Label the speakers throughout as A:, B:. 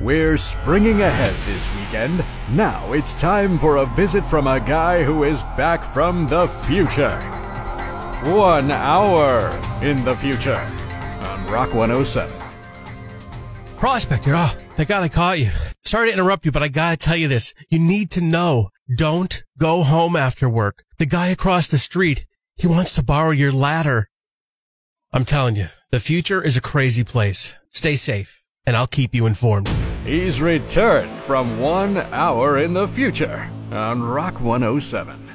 A: We're springing ahead this weekend. Now it's time for a visit from a guy who is back from the future. One hour in the future on Rock 107.
B: Prospector, oh, thank God I caught you. Sorry to interrupt you, but I gotta tell you this. You need to know. Don't go home after work. The guy across the street, he wants to borrow your ladder. I'm telling you, the future is a crazy place. Stay safe, and I'll keep you informed.
A: He's returned from one hour in the future on Rock 107.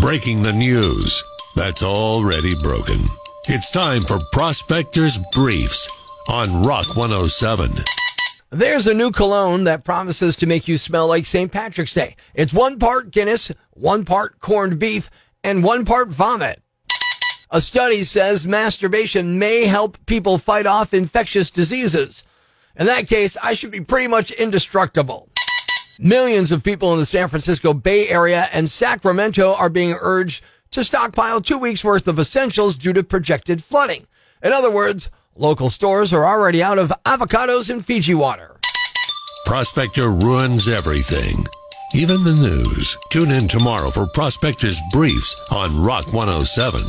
C: Breaking the news that's already broken. It's time for Prospectors Briefs on Rock 107.
D: There's a new cologne that promises to make you smell like St. Patrick's Day. It's one part Guinness, one part corned beef, and one part vomit. A study says masturbation may help people fight off infectious diseases. In that case, I should be pretty much indestructible. Millions of people in the San Francisco Bay Area and Sacramento are being urged to stockpile two weeks worth of essentials due to projected flooding. In other words, local stores are already out of avocados and Fiji water.
C: Prospector ruins everything, even the news. Tune in tomorrow for Prospectors Briefs on Rock 107.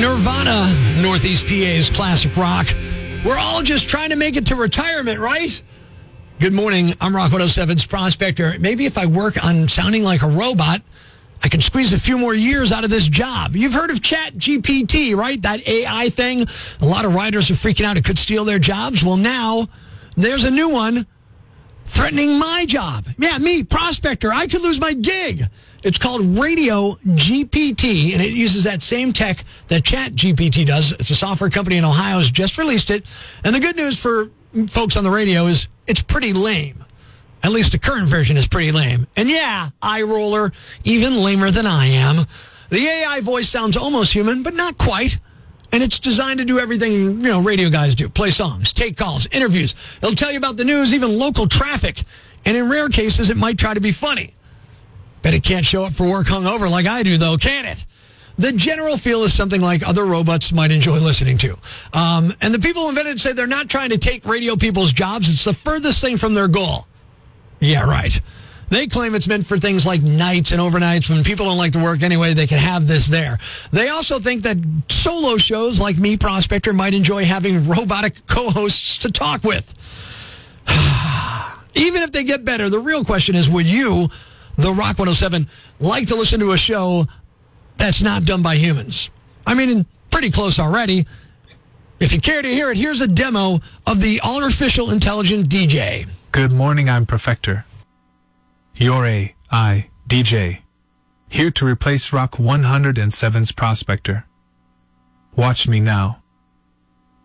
E: Nirvana, Northeast PA's classic rock. We're all just trying to make it to retirement, right? Good morning. I'm Rock 107's Prospector. Maybe if I work on sounding like a robot, I can squeeze a few more years out of this job. You've heard of Chat GPT, right? That AI thing. A lot of writers are freaking out it could steal their jobs. Well, now there's a new one threatening my job. Yeah, me, Prospector. I could lose my gig. It's called Radio GPT, and it uses that same tech that Chat GPT does. It's a software company in Ohio has just released it. And the good news for folks on the radio is it's pretty lame. At least the current version is pretty lame. And yeah, eye roller, even lamer than I am. The AI voice sounds almost human, but not quite. And it's designed to do everything, you know, radio guys do. Play songs, take calls, interviews. It'll tell you about the news, even local traffic. And in rare cases, it might try to be funny. Bet it can't show up for work hungover like I do, though, can it? The general feel is something like other robots might enjoy listening to. Um, and the people who invented say they're not trying to take radio people's jobs. It's the furthest thing from their goal. Yeah, right. They claim it's meant for things like nights and overnights when people don't like to work anyway, they can have this there. They also think that solo shows like me, Prospector, might enjoy having robotic co hosts to talk with. Even if they get better, the real question is would you, the Rock 107, like to listen to a show that's not done by humans? I mean, pretty close already. If you care to hear it, here's a demo of the artificial intelligent DJ.
F: Good morning, I'm Perfector. Your AI DJ. Here to replace Rock 107's Prospector. Watch me now.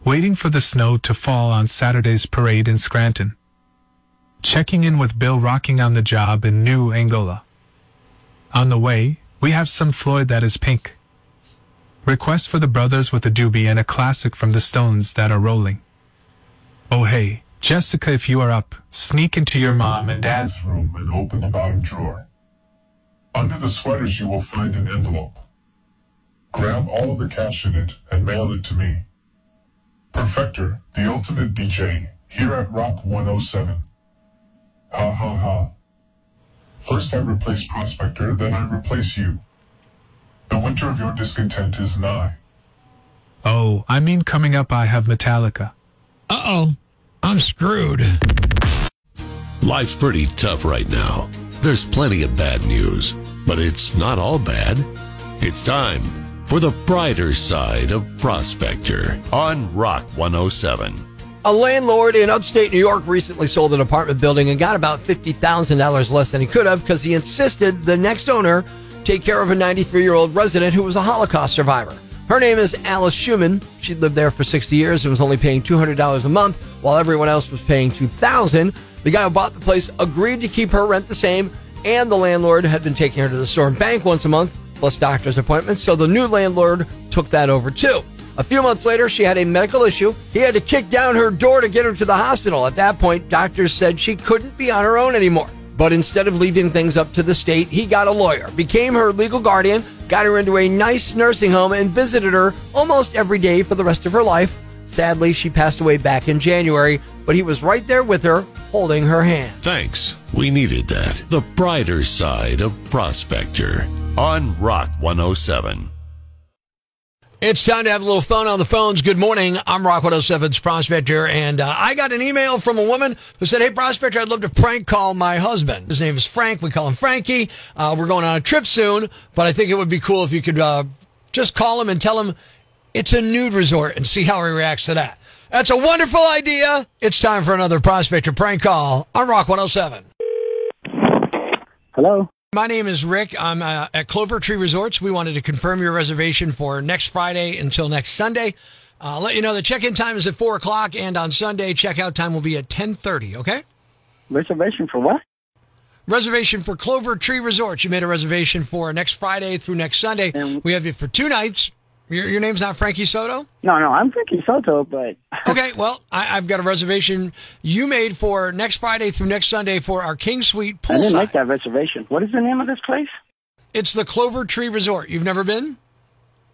F: Waiting for the snow to fall on Saturday's parade in Scranton. Checking in with Bill rocking on the job in New Angola. On the way, we have some Floyd that is pink. Request for the brothers with a doobie and a classic from the Stones that are rolling. Oh hey, Jessica, if you are up, sneak into your mom and dad's
G: room and open the bottom drawer. Under the sweaters, you will find an envelope. Grab all of the cash in it and mail it to me. Perfector, the ultimate DJ, here at Rock 107. Ha ha ha. First I replace Prospector, then I replace you. The winter of your discontent is nigh.
F: Oh, I mean coming up I have Metallica.
E: Uh oh. I'm screwed.
C: Life's pretty tough right now. There's plenty of bad news, but it's not all bad. It's time for the brighter side of Prospector on Rock 107.
D: A landlord in upstate New York recently sold an apartment building and got about $50,000 less than he could have because he insisted the next owner take care of a 93 year old resident who was a Holocaust survivor. Her name is Alice Schumann. She'd lived there for 60 years and was only paying $200 a month while everyone else was paying $2,000. The guy who bought the place agreed to keep her rent the same, and the landlord had been taking her to the store and bank once a month, plus doctor's appointments, so the new landlord took that over too. A few months later, she had a medical issue. He had to kick down her door to get her to the hospital. At that point, doctors said she couldn't be on her own anymore. But instead of leaving things up to the state, he got a lawyer, became her legal guardian, got her into a nice nursing home, and visited her almost every day for the rest of her life. Sadly, she passed away back in January, but he was right there with her, holding her hand.
C: Thanks. We needed that. The brighter side of Prospector on Rock 107.
E: It's time to have a little fun on the phones. Good morning. I'm Rock 107's Prospector, and uh, I got an email from a woman who said, Hey, Prospector, I'd love to prank call my husband. His name is Frank. We call him Frankie. Uh, we're going on a trip soon, but I think it would be cool if you could uh, just call him and tell him it's a nude resort and see how he reacts to that. That's a wonderful idea. It's time for another Prospector prank call on Rock 107.
H: Hello.
E: My name is Rick. I'm uh, at Clover Tree Resorts. We wanted to confirm your reservation for next Friday until next Sunday. Uh, I'll let you know the check-in time is at four o'clock, and on Sunday checkout time will be at ten thirty. Okay.
H: Reservation for what?
E: Reservation for Clover Tree Resorts. You made a reservation for next Friday through next Sunday.
H: And-
E: we have you for two nights. Your, your name's not Frankie Soto.
H: No, no, I'm Frankie Soto, but
E: Okay, well, I, I've got a reservation you made for next Friday through next Sunday for our King Suite
H: I didn't make that reservation. What is the name of this place?
E: It's the Clover Tree Resort. You've never been?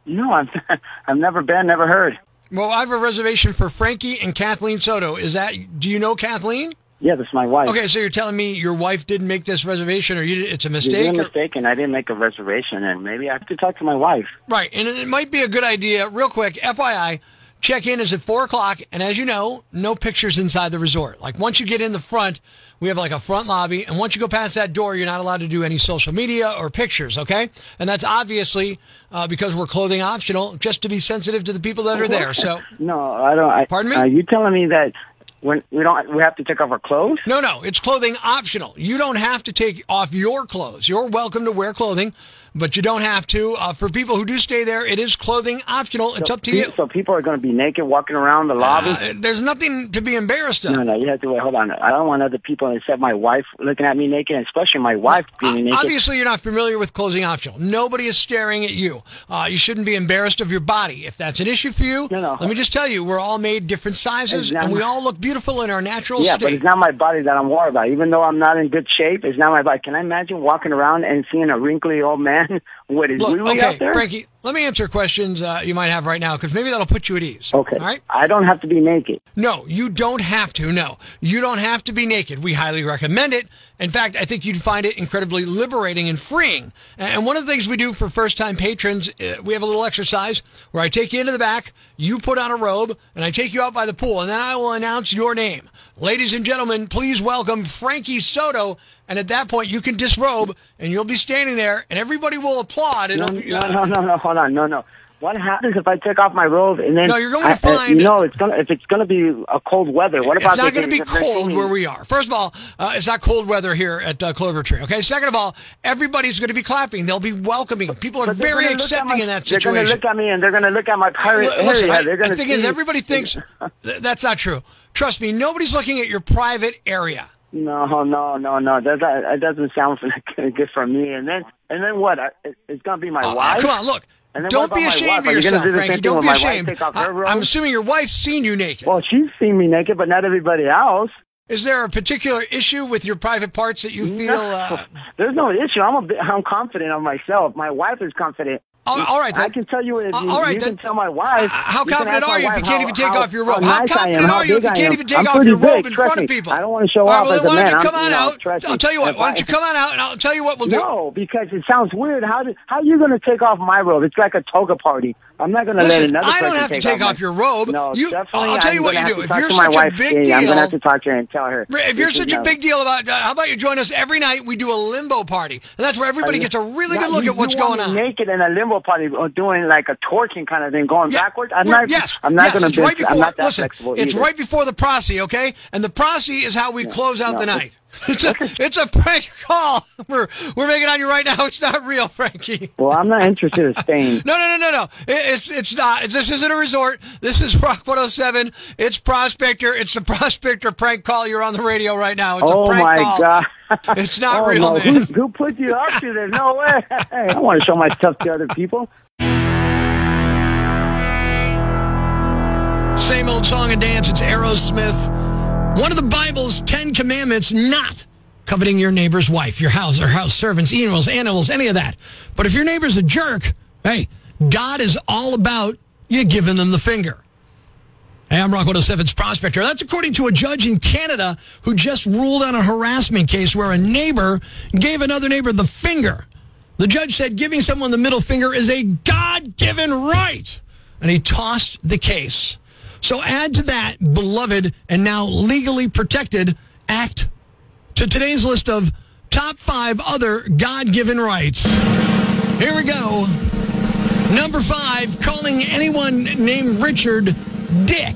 H: No, I've I've never been, never heard.
E: Well, I have a reservation for Frankie and Kathleen Soto. Is that? Do you know Kathleen?
H: Yeah, that's my wife.
E: Okay, so you're telling me your wife didn't make this reservation, or you, it's a mistake?
H: made a
E: or-
H: mistake, and I didn't make a reservation, and maybe I have to talk to my wife.
E: Right, and it might be a good idea. Real quick, FYI, check-in is at four o'clock, and as you know, no pictures inside the resort. Like once you get in the front, we have like a front lobby, and once you go past that door, you're not allowed to do any social media or pictures. Okay, and that's obviously uh, because we're clothing optional, just to be sensitive to the people that are there. So.
H: No, I don't. I,
E: Pardon me?
H: Are you telling me that when we don't, we have to take off our clothes?
E: No, no, it's clothing optional. You don't have to take off your clothes. You're welcome to wear clothing, but you don't have to. Uh, for people who do stay there, it is clothing optional. It's up to you.
H: So people are going to be naked walking around the lobby.
E: Uh, there's nothing to be embarrassed of.
H: no, no, you have to wait. Hold on. I don't want other people, except my wife, looking at me naked, especially my wife being
E: Uh,
H: naked.
E: Obviously, you're not familiar with clothing optional. Nobody is staring at you. Uh, you shouldn't be embarrassed of your body. If that's an issue for you,
H: No, no.
E: let me just tell you, we're all made different sizes, and we
H: my-
E: all look beautiful in our natural
H: Yeah, but
E: state.
H: it's not my body that I'm worried about. Even though I'm not in good shape, it's not my body. Can I imagine walking around and seeing a wrinkly old man with his
E: Look,
H: wee wee
E: okay,
H: out there?
E: Frankie, let me answer questions uh, you might have right now, because maybe that'll put you at ease.
H: Okay.
E: All right?
H: I don't have to be naked.
E: No, you don't have to. No, you don't have to be naked. We highly recommend it. In fact, I think you'd find it incredibly liberating and freeing. And one of the things we do for first time patrons, uh, we have a little exercise where I take you into the back, you put on a robe, and I take you out by the pool, and then I will announce your name. Ladies and gentlemen, please welcome Frankie Soto. And at that point, you can disrobe, and you'll be standing there, and everybody will applaud.
H: No,
E: It'll be-
H: no, no, no, no. Hold on. No, no. What happens if I take off my robe and then?
E: No, you're going to
H: I-
E: find-
H: you know, it's gonna if it's gonna be a cold weather. What about
E: it's not going to be cold where we are. First of all, uh, it's not cold weather here at uh, Clover Tree. Okay. Second of all, everybody's going to be clapping. They'll be welcoming. People are very
H: gonna look at
E: accepting
H: my-
E: in that situation.
H: They're going to look at me and they're going to look at my pirate
E: L- Listen,
H: area.
E: I,
H: they're going
E: the
H: to
E: thing is, everybody thinks th- that's not true. Trust me, nobody's looking at your private area.
H: No, no, no, no. That that, that doesn't sound good for me. And then and then what? It's going to be my
E: Uh,
H: wife.
E: come on, look. Don't be ashamed of
H: Are you do
E: Frankie. Don't be ashamed.
H: take off her
E: I? I'm assuming your wife's seen you naked.
H: Well, she's seen me naked, but not everybody else.
E: Is there a particular issue with your private parts that you feel? Uh,
H: There's no issue. I'm a bit, I'm confident of myself. My wife is confident.
E: All- all right,
H: I can tell you if you,
E: all right,
H: you
E: then.
H: can tell my wife.
E: How confident are you if you can't even take
H: how-
E: off your robe?
H: How,
E: How
H: nice
E: confident are you if you can't even take
H: I'm
E: off your robe in front of people?
H: I don't want to show off
E: well,
H: as
E: then
H: a
E: why
H: man.
E: don't you
H: I'm-
E: come on
H: you know,
E: out? I'll tell you what. Why don't you come on out and I'll tell you what we'll do.
H: No, because it sounds weird. How do, how are you going to take off my robe? It's like a toga party. I'm not going to let another
E: I don't
H: person
E: have to
H: take, off,
E: your robe.
H: No, definitely.
E: I'll tell you what you do. If you're such a big
H: Yeah, I'm going to have to talk to her and tell her.
E: If you're such a big deal about, how about you join us every night? We do a limbo party, and that's where everybody gets a really good look at what's going on.
H: Naked in a limbo party, or uh, doing like a twerking kind of thing, going
E: Yeah,
H: backwards. I'm not.
E: Yes,
H: I'm not
E: yes,
H: going
E: it's
H: to.
E: right before,
H: I'm not that
E: listen,
H: flexible.
E: it's
H: either.
E: right before the prosy, okay? And the prosy is how we close out
H: no,
E: the
H: it's-
E: night. It's a, it's a prank call. We're we're making on you right now. It's not real, Frankie.
H: Well, I'm not interested in staying.
E: No, no, no, no, no. It, it's it's not. It's, this isn't a resort. This is Rock 107. It's Prospector. It's the Prospector prank call. You're on the radio right now. It's
H: oh
E: a prank
H: my
E: call.
H: god!
E: It's not
H: oh,
E: real,
H: no.
E: man.
H: Who, who put you up to this? No way! I want to show my stuff to other people.
E: Same old song and dance. It's Aerosmith. One of the Bible's Ten Commandments not coveting your neighbor's wife, your house, or house servants, animals, animals, any of that. But if your neighbor's a jerk, hey, God is all about you giving them the finger. Hey, I'm Rock 107's Prospector. That's according to a judge in Canada who just ruled on a harassment case where a neighbor gave another neighbor the finger. The judge said giving someone the middle finger is a God given right. And he tossed the case. So add to that beloved and now legally protected act to today's list of top five other God given rights. Here we go. Number five, calling anyone named Richard Dick.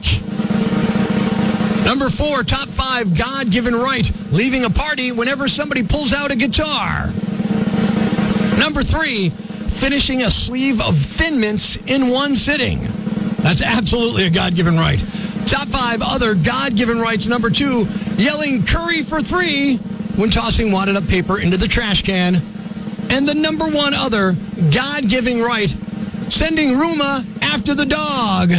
E: Number four, top five God given right, leaving a party whenever somebody pulls out a guitar. Number three, finishing a sleeve of Thin Mints in one sitting. That's absolutely a God given right. Top five other God given rights. Number two, yelling curry for three when tossing wadded up paper into the trash can. And the number one other God giving right, sending Roomba after the dog.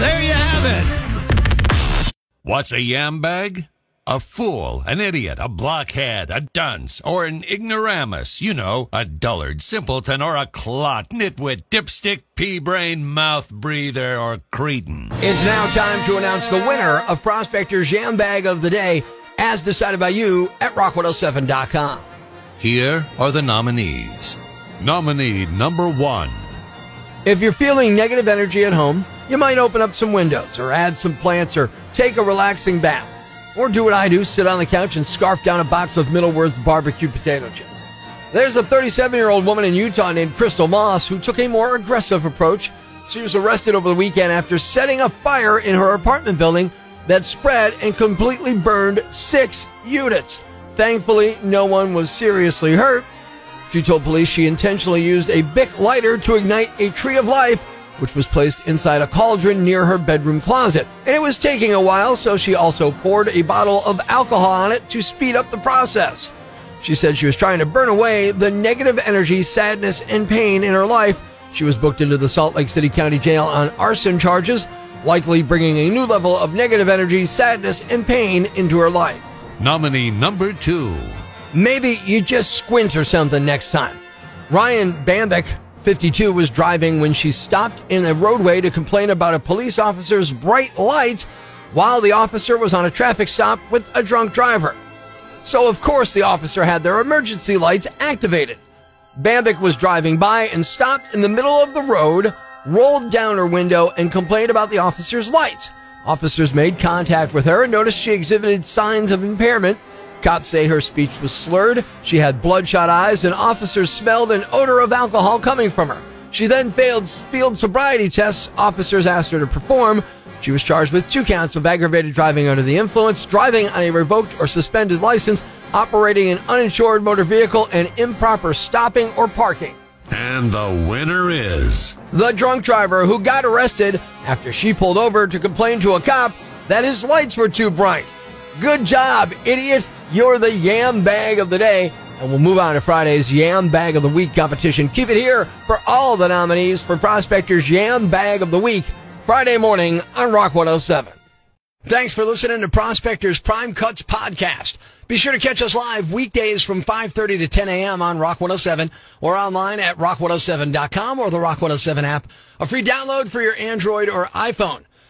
E: There you have it.
C: What's a yam bag? A fool, an idiot, a blockhead, a dunce, or an ignoramus. You know, a dullard, simpleton, or a clot, nitwit, dipstick, pea-brain, mouth breather, or cretin.
D: It's now time to announce the winner of Prospector's Yam Bag of the Day, as decided by you at rock107.com.
C: Here are the nominees. Nominee number one.
D: If you're feeling negative energy at home, you might open up some windows or add some plants or take a relaxing bath. Or do what I do, sit on the couch and scarf down a box of Middleswarth's barbecue potato chips. There's a 37 year old woman in Utah named Crystal Moss who took a more aggressive approach. She was arrested over the weekend after setting a fire in her apartment building that spread and completely burned six units. Thankfully, no one was seriously hurt. She told police she intentionally used a Bic lighter to ignite a tree of life which was placed inside a cauldron near her bedroom closet. And it was taking a while, so she also poured a bottle of alcohol on it to speed up the process. She said she was trying to burn away the negative energy, sadness, and pain in her life. She was booked into the Salt Lake City County Jail on arson charges, likely bringing a new level of negative energy, sadness, and pain into her life.
C: Nominee number two.
D: Maybe you just squint or something next time. Ryan Bambick 52 was driving when she stopped in a roadway to complain about a police officer's bright lights while the officer was on a traffic stop with a drunk driver. So, of course, the officer had their emergency lights activated. Bambick was driving by and stopped in the middle of the road, rolled down her window, and complained about the officer's lights. Officers made contact with her and noticed she exhibited signs of impairment Cops say her speech was slurred, she had bloodshot eyes, and officers smelled an odor of alcohol coming from her. She then failed field sobriety tests officers asked her to perform. She was charged with two counts of aggravated driving under the influence, driving on a revoked or suspended license, operating an uninsured motor vehicle, and improper stopping or parking.
C: And the winner is
D: the drunk driver who got arrested after she pulled over to complain to a cop that his lights were too bright. Good job, idiot. You're the yam bag of the day. And we'll move on to Friday's Yam Bag of the Week competition. Keep it here for all the nominees for Prospector's Yam Bag of the Week, Friday morning on Rock 107. Thanks for listening to Prospector's Prime Cuts podcast. Be sure to catch us live weekdays from 5.30 to 10 a.m. on Rock 107 or online at rock107.com or the Rock 107 app. A free download for your Android or iPhone.